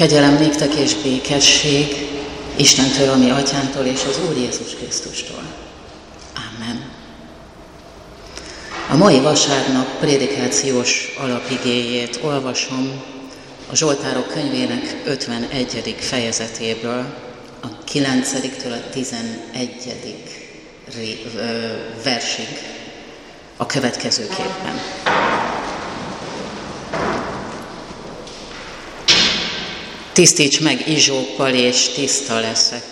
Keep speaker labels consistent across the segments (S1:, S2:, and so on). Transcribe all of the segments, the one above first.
S1: Kegyelem néktek és békesség Istentől, ami atyántól és az Úr Jézus Krisztustól. Amen. A mai vasárnap prédikációs alapigéjét olvasom a Zsoltárok könyvének 51. fejezetéből, a 9-től a 11. versig a következőképpen. Tisztíts meg izsókkal, és tiszta leszek.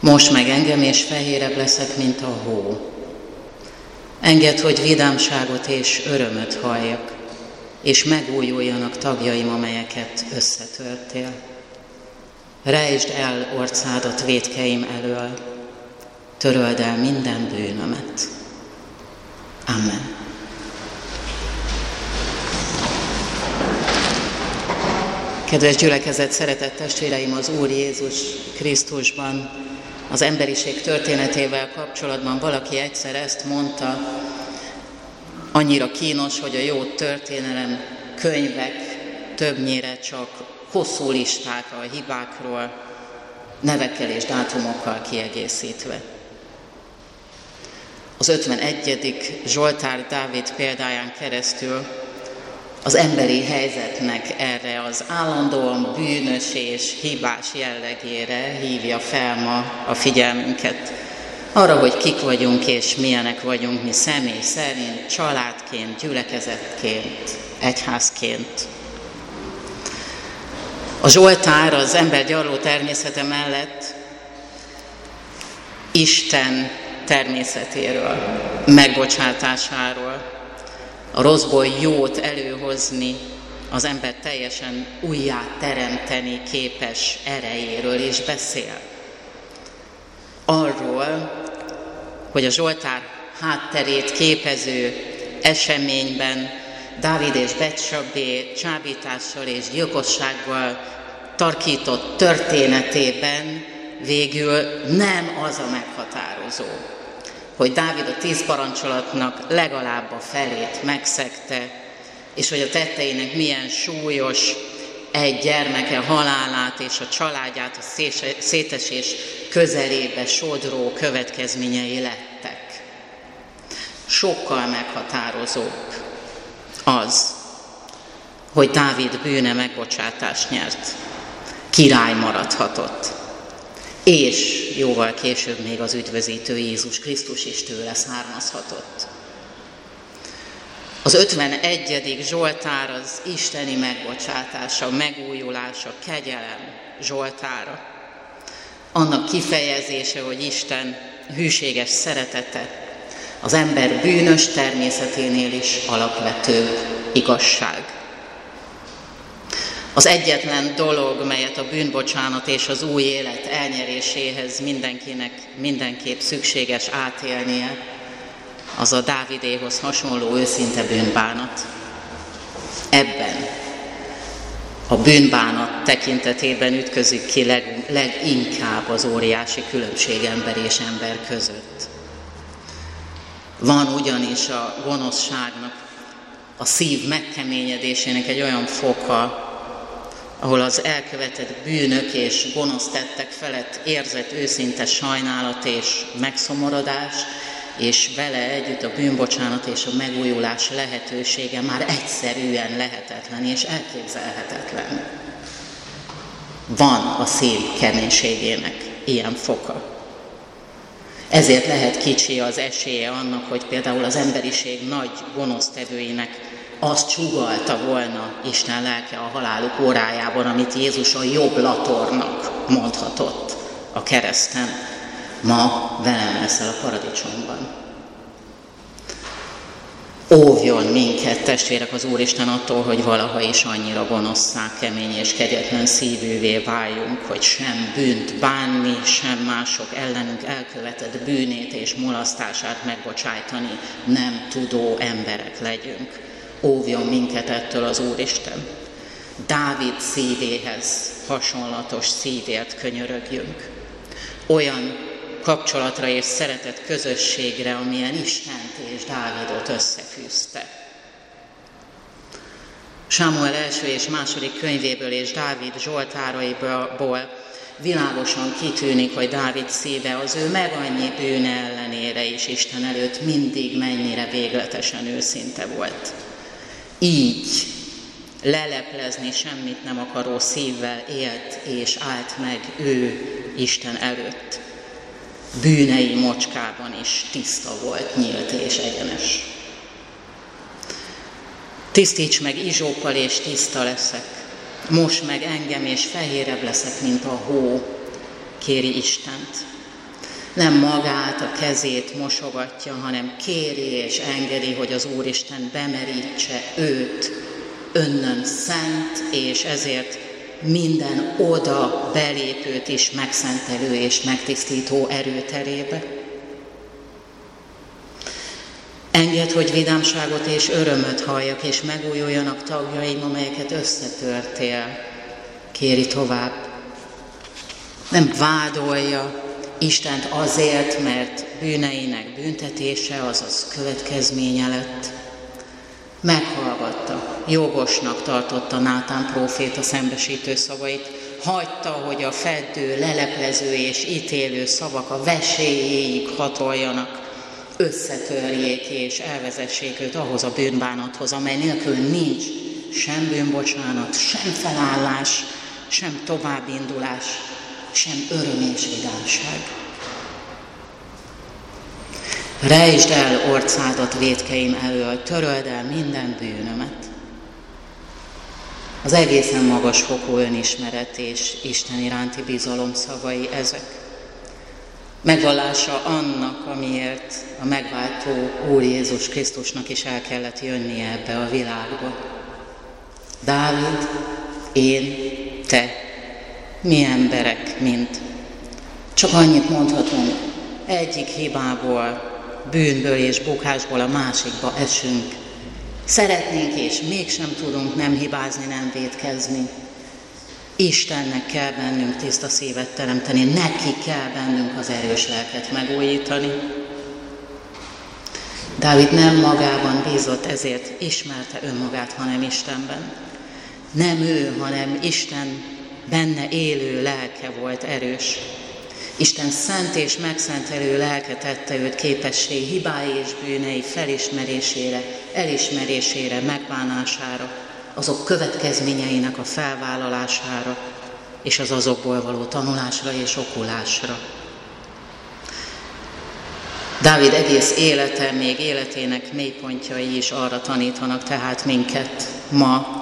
S1: Most meg engem, és fehérebb leszek, mint a hó. Engedd, hogy vidámságot és örömöt halljak, és megújuljanak tagjaim, amelyeket összetörtél. Rejtsd el orcádat védkeim elől, töröld el minden bűnömet. Amen. Kedves gyülekezet, szeretett testvéreim az Úr Jézus Krisztusban, az emberiség történetével kapcsolatban valaki egyszer ezt mondta, annyira kínos, hogy a jó történelem könyvek többnyire csak hosszú listákra, a hibákról, nevekkel és dátumokkal kiegészítve. Az 51. Zsoltár Dávid példáján keresztül az emberi helyzetnek erre az állandóan bűnös és hibás jellegére hívja fel ma a figyelmünket. Arra, hogy kik vagyunk és milyenek vagyunk mi személy szerint, családként, gyülekezetként, egyházként. A Zsoltár az ember gyarló természete mellett Isten természetéről, megbocsátásáról, a rosszból jót előhozni, az ember teljesen újjá teremteni képes erejéről is beszél. Arról, hogy a Zsoltár hátterét képező eseményben Dávid és Betsabé csábítással és gyilkossággal tarkított történetében végül nem az a meghatározó, hogy Dávid a tíz parancsolatnak legalább a felét megszegte, és hogy a tetteinek milyen súlyos egy gyermeke halálát és a családját a szétesés közelébe sodró következményei lettek. Sokkal meghatározóbb az, hogy Dávid bűne megbocsátást nyert, király maradhatott és jóval később még az üdvözítő Jézus Krisztus is tőle származhatott. Az 51. Zsoltár az isteni megbocsátása, megújulása, kegyelem Zsoltára. Annak kifejezése, hogy Isten hűséges szeretete az ember bűnös természeténél is alapvető igazság. Az egyetlen dolog, melyet a bűnbocsánat és az új élet elnyeréséhez mindenkinek mindenképp szükséges átélnie, az a Dávidéhoz hasonló őszinte bűnbánat. Ebben a bűnbánat tekintetében ütközik ki leg, leginkább az óriási különbség ember és ember között. Van ugyanis a gonoszságnak, a szív megkeményedésének egy olyan foka, ahol az elkövetett bűnök és gonosz tettek felett érzett őszinte sajnálat és megszomorodás, és vele együtt a bűnbocsánat és a megújulás lehetősége már egyszerűen lehetetlen és elképzelhetetlen. Van a szív keménységének ilyen foka. Ezért lehet kicsi az esélye annak, hogy például az emberiség nagy gonosztevőinek azt csugalta volna Isten lelke a haláluk órájában, amit Jézus a jobb latornak mondhatott a kereszten. Ma velem leszel a paradicsomban. Óvjon minket, testvérek, az Úristen attól, hogy valaha is annyira gonoszszá, kemény és kegyetlen szívűvé váljunk, hogy sem bűnt bánni, sem mások ellenünk elkövetett bűnét és mulasztását megbocsájtani nem tudó emberek legyünk óvjon minket ettől az Úristen. Dávid szívéhez hasonlatos szívért könyörögjünk. Olyan kapcsolatra és szeretett közösségre, amilyen Istent és Dávidot összefűzte. Sámuel első és második könyvéből és Dávid Zsoltáraiból világosan kitűnik, hogy Dávid szíve az ő meg annyi bűne ellenére is Isten előtt mindig mennyire végletesen őszinte volt. Így leleplezni semmit nem akaró szívvel élt és állt meg ő Isten előtt. Bűnei mocskában is tiszta volt, nyílt és egyenes. Tisztíts meg izsókkal és tiszta leszek. Most meg engem és fehérebb leszek, mint a hó, kéri Istent. Nem magát, a kezét mosogatja, hanem kéri és engedi, hogy az Úristen bemerítse őt, önnön szent, és ezért minden oda belépőt is megszentelő és megtisztító erőterébe. Engedd, hogy vidámságot és örömöt halljak, és megújuljanak tagjaim, amelyeket összetörtél. Kéri tovább. Nem vádolja Istent azért, mert bűneinek büntetése, azaz következménye lett. Meghallgatta, jogosnak tartotta Nátán próféta szembesítő szavait, hagyta, hogy a feddő, leleplező és ítélő szavak a veséjéig hatoljanak, összetörjék és elvezessék őt ahhoz a bűnbánathoz, amely nélkül nincs sem bűnbocsánat, sem felállás, sem továbbindulás, sem öröm és vidámság. Rejtsd el orcádat védkeim elől, töröld el minden bűnömet. Az egészen magas fokú önismeret és Isten iránti bizalom szavai ezek megvallása annak, amiért a megváltó Úr Jézus Krisztusnak is el kellett jönnie ebbe a világba. Dávid, én, te, mi emberek, mint. Csak annyit mondhatunk, egyik hibából, bűnből és bukásból a másikba esünk. Szeretnénk és mégsem tudunk nem hibázni, nem védkezni. Istennek kell bennünk tiszta szívet teremteni, neki kell bennünk az erős lelket megújítani. Dávid nem magában bízott, ezért ismerte önmagát, hanem Istenben. Nem ő, hanem Isten benne élő lelke volt erős. Isten szent és megszentelő lelke tette őt képessé hibái és bűnei felismerésére, elismerésére, megbánására, azok következményeinek a felvállalására és az azokból való tanulásra és okulásra. Dávid egész élete, még életének mélypontjai is arra tanítanak tehát minket ma,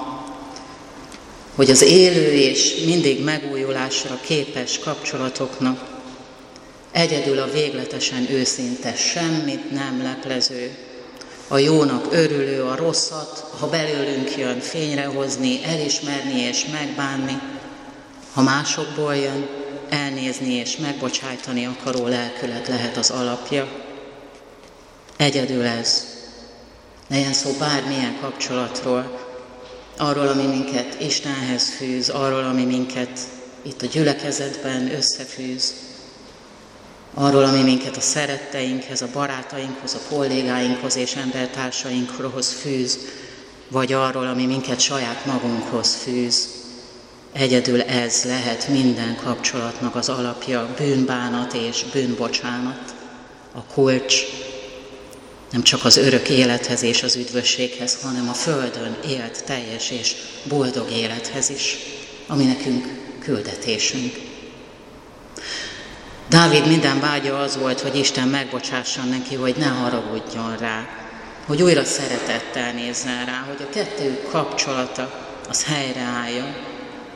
S1: hogy az élő és mindig megújulásra képes kapcsolatoknak egyedül a végletesen őszinte, semmit nem leplező, a jónak örülő, a rosszat, ha belőlünk jön, fényre hozni, elismerni és megbánni, ha másokból jön, elnézni és megbocsájtani akaró lelkület lehet az alapja. Egyedül ez. Legyen szó bármilyen kapcsolatról, arról, ami minket Istenhez fűz, arról, ami minket itt a gyülekezetben összefűz, arról, ami minket a szeretteinkhez, a barátainkhoz, a kollégáinkhoz és embertársainkhoz fűz, vagy arról, ami minket saját magunkhoz fűz. Egyedül ez lehet minden kapcsolatnak az alapja, bűnbánat és bűnbocsánat, a kulcs, nem csak az örök élethez és az üdvösséghez, hanem a Földön élt teljes és boldog élethez is, ami nekünk küldetésünk. Dávid minden vágya az volt, hogy Isten megbocsásson neki, hogy ne haragudjon rá, hogy újra szeretettel nézzen rá, hogy a kettő kapcsolata az helyreálljon.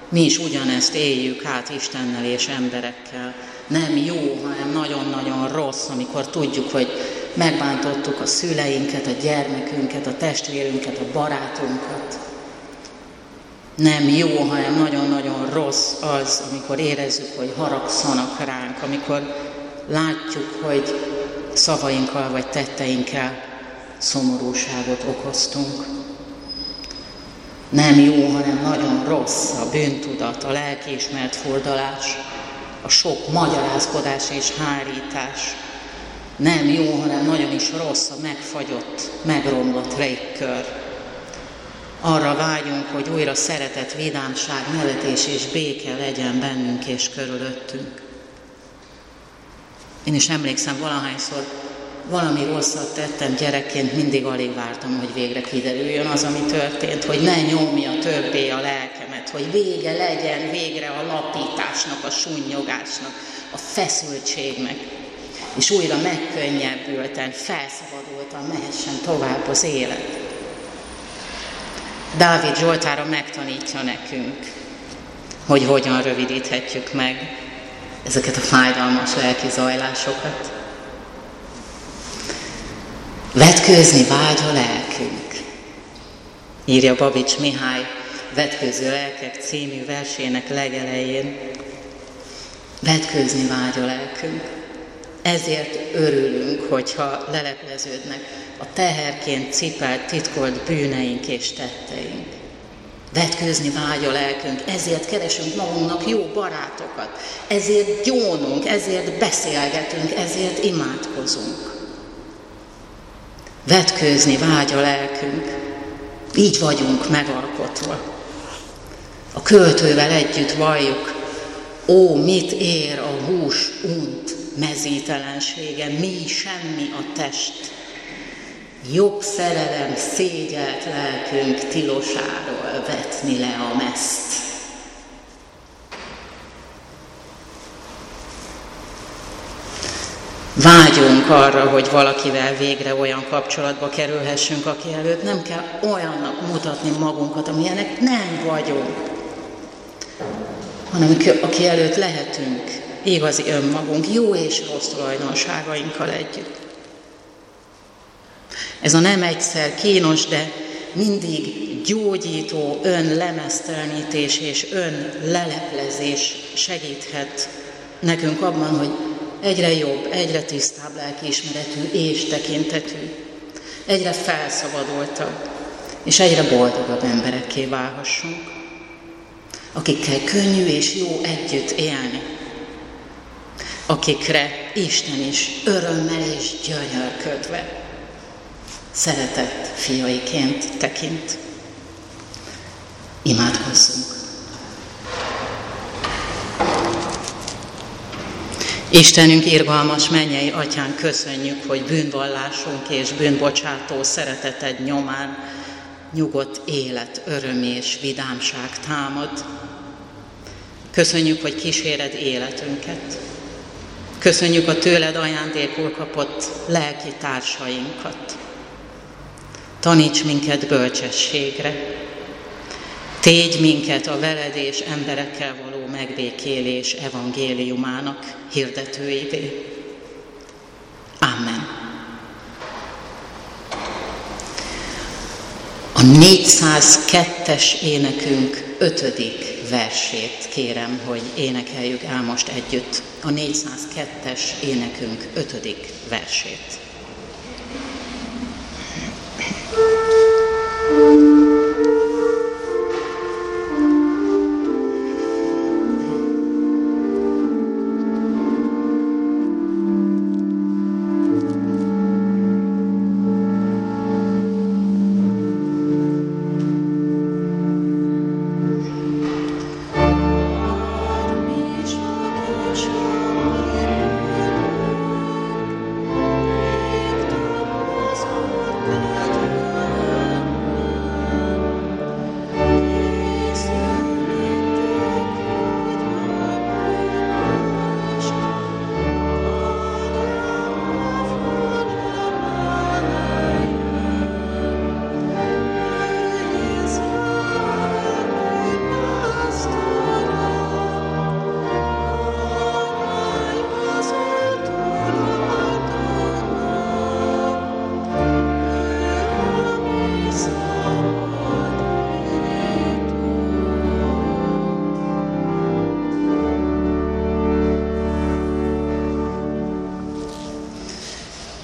S1: Mi is ugyanezt éljük át Istennel és emberekkel. Nem jó, hanem nagyon-nagyon rossz, amikor tudjuk, hogy megbántottuk a szüleinket, a gyermekünket, a testvérünket, a barátunkat, nem jó, hanem nagyon-nagyon rossz az, amikor érezzük, hogy haragszanak ránk, amikor látjuk, hogy szavainkkal vagy tetteinkkel szomorúságot okoztunk. Nem jó, hanem nagyon rossz a bűntudat, a lelkiismert fordulás, a sok magyarázkodás és hárítás. Nem jó, hanem nagyon is rossz a megfagyott, megromlott légkör Arra vágyunk, hogy újra szeretet, vidámság, nevetés és béke legyen bennünk és körülöttünk. Én is emlékszem valahányszor valami rosszat tettem gyerekként, mindig alig vártam, hogy végre kiderüljön az, ami történt, hogy ne nyomja többé a lelkemet, hogy vége legyen végre a lapításnak, a sunnyogásnak, a feszültségnek, és újra megkönnyebbülten, felszabadultan mehessen tovább az élet. Dávid Zsoltára megtanítja nekünk, hogy hogyan rövidíthetjük meg ezeket a fájdalmas lelki zajlásokat. Vetkőzni vágy a lelkünk, írja Babics Mihály Vetkőző lelkek című versének legelején. Vetkőzni vágy a lelkünk. Ezért örülünk, hogyha lelepleződnek a teherként cipelt, titkolt bűneink és tetteink. Vetkőzni vágy a lelkünk, ezért keresünk magunknak jó barátokat, ezért gyónunk, ezért beszélgetünk, ezért imádkozunk. Vetkőzni vágy a lelkünk, így vagyunk megalkotva. A költővel együtt valljuk, ó, mit ér a hús unt mezítelensége, mi semmi a test. Jobb szerelem szégyelt lelkünk tilosáról vetni le a meszt. Vágyunk arra, hogy valakivel végre olyan kapcsolatba kerülhessünk, aki előtt nem kell olyannak mutatni magunkat, amilyenek nem vagyunk, hanem aki előtt lehetünk igazi önmagunk, jó és rossz tulajdonságainkkal együtt. Ez a nem egyszer kínos, de mindig gyógyító önlemesztelenítés és önleleplezés segíthet nekünk abban, hogy egyre jobb, egyre tisztább lelkiismeretű és tekintetű, egyre felszabadultabb és egyre boldogabb emberekké válhassunk, akikkel könnyű és jó együtt élni, akikre Isten is örömmel és gyönyörködve szeretett fiaiként tekint. Imádkozzunk! Istenünk irgalmas mennyei atyán köszönjük, hogy bűnvallásunk és bűnbocsátó szereteted nyomán nyugodt élet, öröm és vidámság támad. Köszönjük, hogy kíséred életünket. Köszönjük a tőled ajándékul kapott lelki társainkat. Taníts minket bölcsességre. Tégy minket a veled és emberekkel való megbékélés evangéliumának hirdetőivé. Amen. A 402-es énekünk ötödik versét kérem, hogy énekeljük el most együtt. A 402-es énekünk ötödik versét.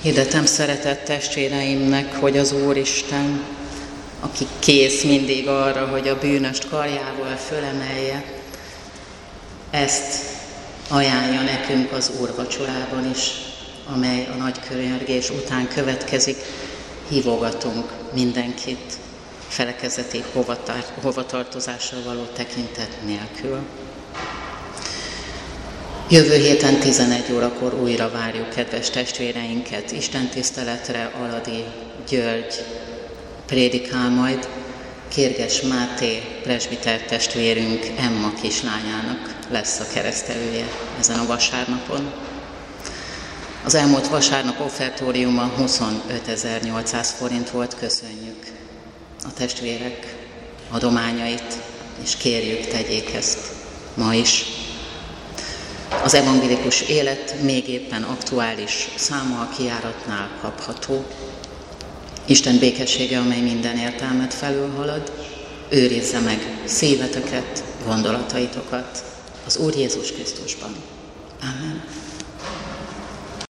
S1: Hirdetem szeretett testvéreimnek, hogy az Úristen, aki kész mindig arra, hogy a bűnöst karjával fölemelje, ezt ajánlja nekünk az úrvacsorában is, amely a nagy könyörgés után következik. Hívogatunk mindenkit felekezeti hovatartozással való tekintet nélkül. Jövő héten 11 órakor újra várjuk kedves testvéreinket Isten tiszteletre, Aladi György prédikál majd, Kérges Máté presbiter testvérünk Emma kislányának lesz a keresztelője ezen a vasárnapon. Az elmúlt vasárnap offertóriuma 25.800 forint volt, köszönjük a testvérek adományait, és kérjük, tegyék ezt ma is. Az evangélikus élet még éppen aktuális száma a kiáratnál kapható. Isten békessége, amely minden értelmet felülhalad, őrizze meg szíveteket, gondolataitokat az Úr Jézus Krisztusban. Amen.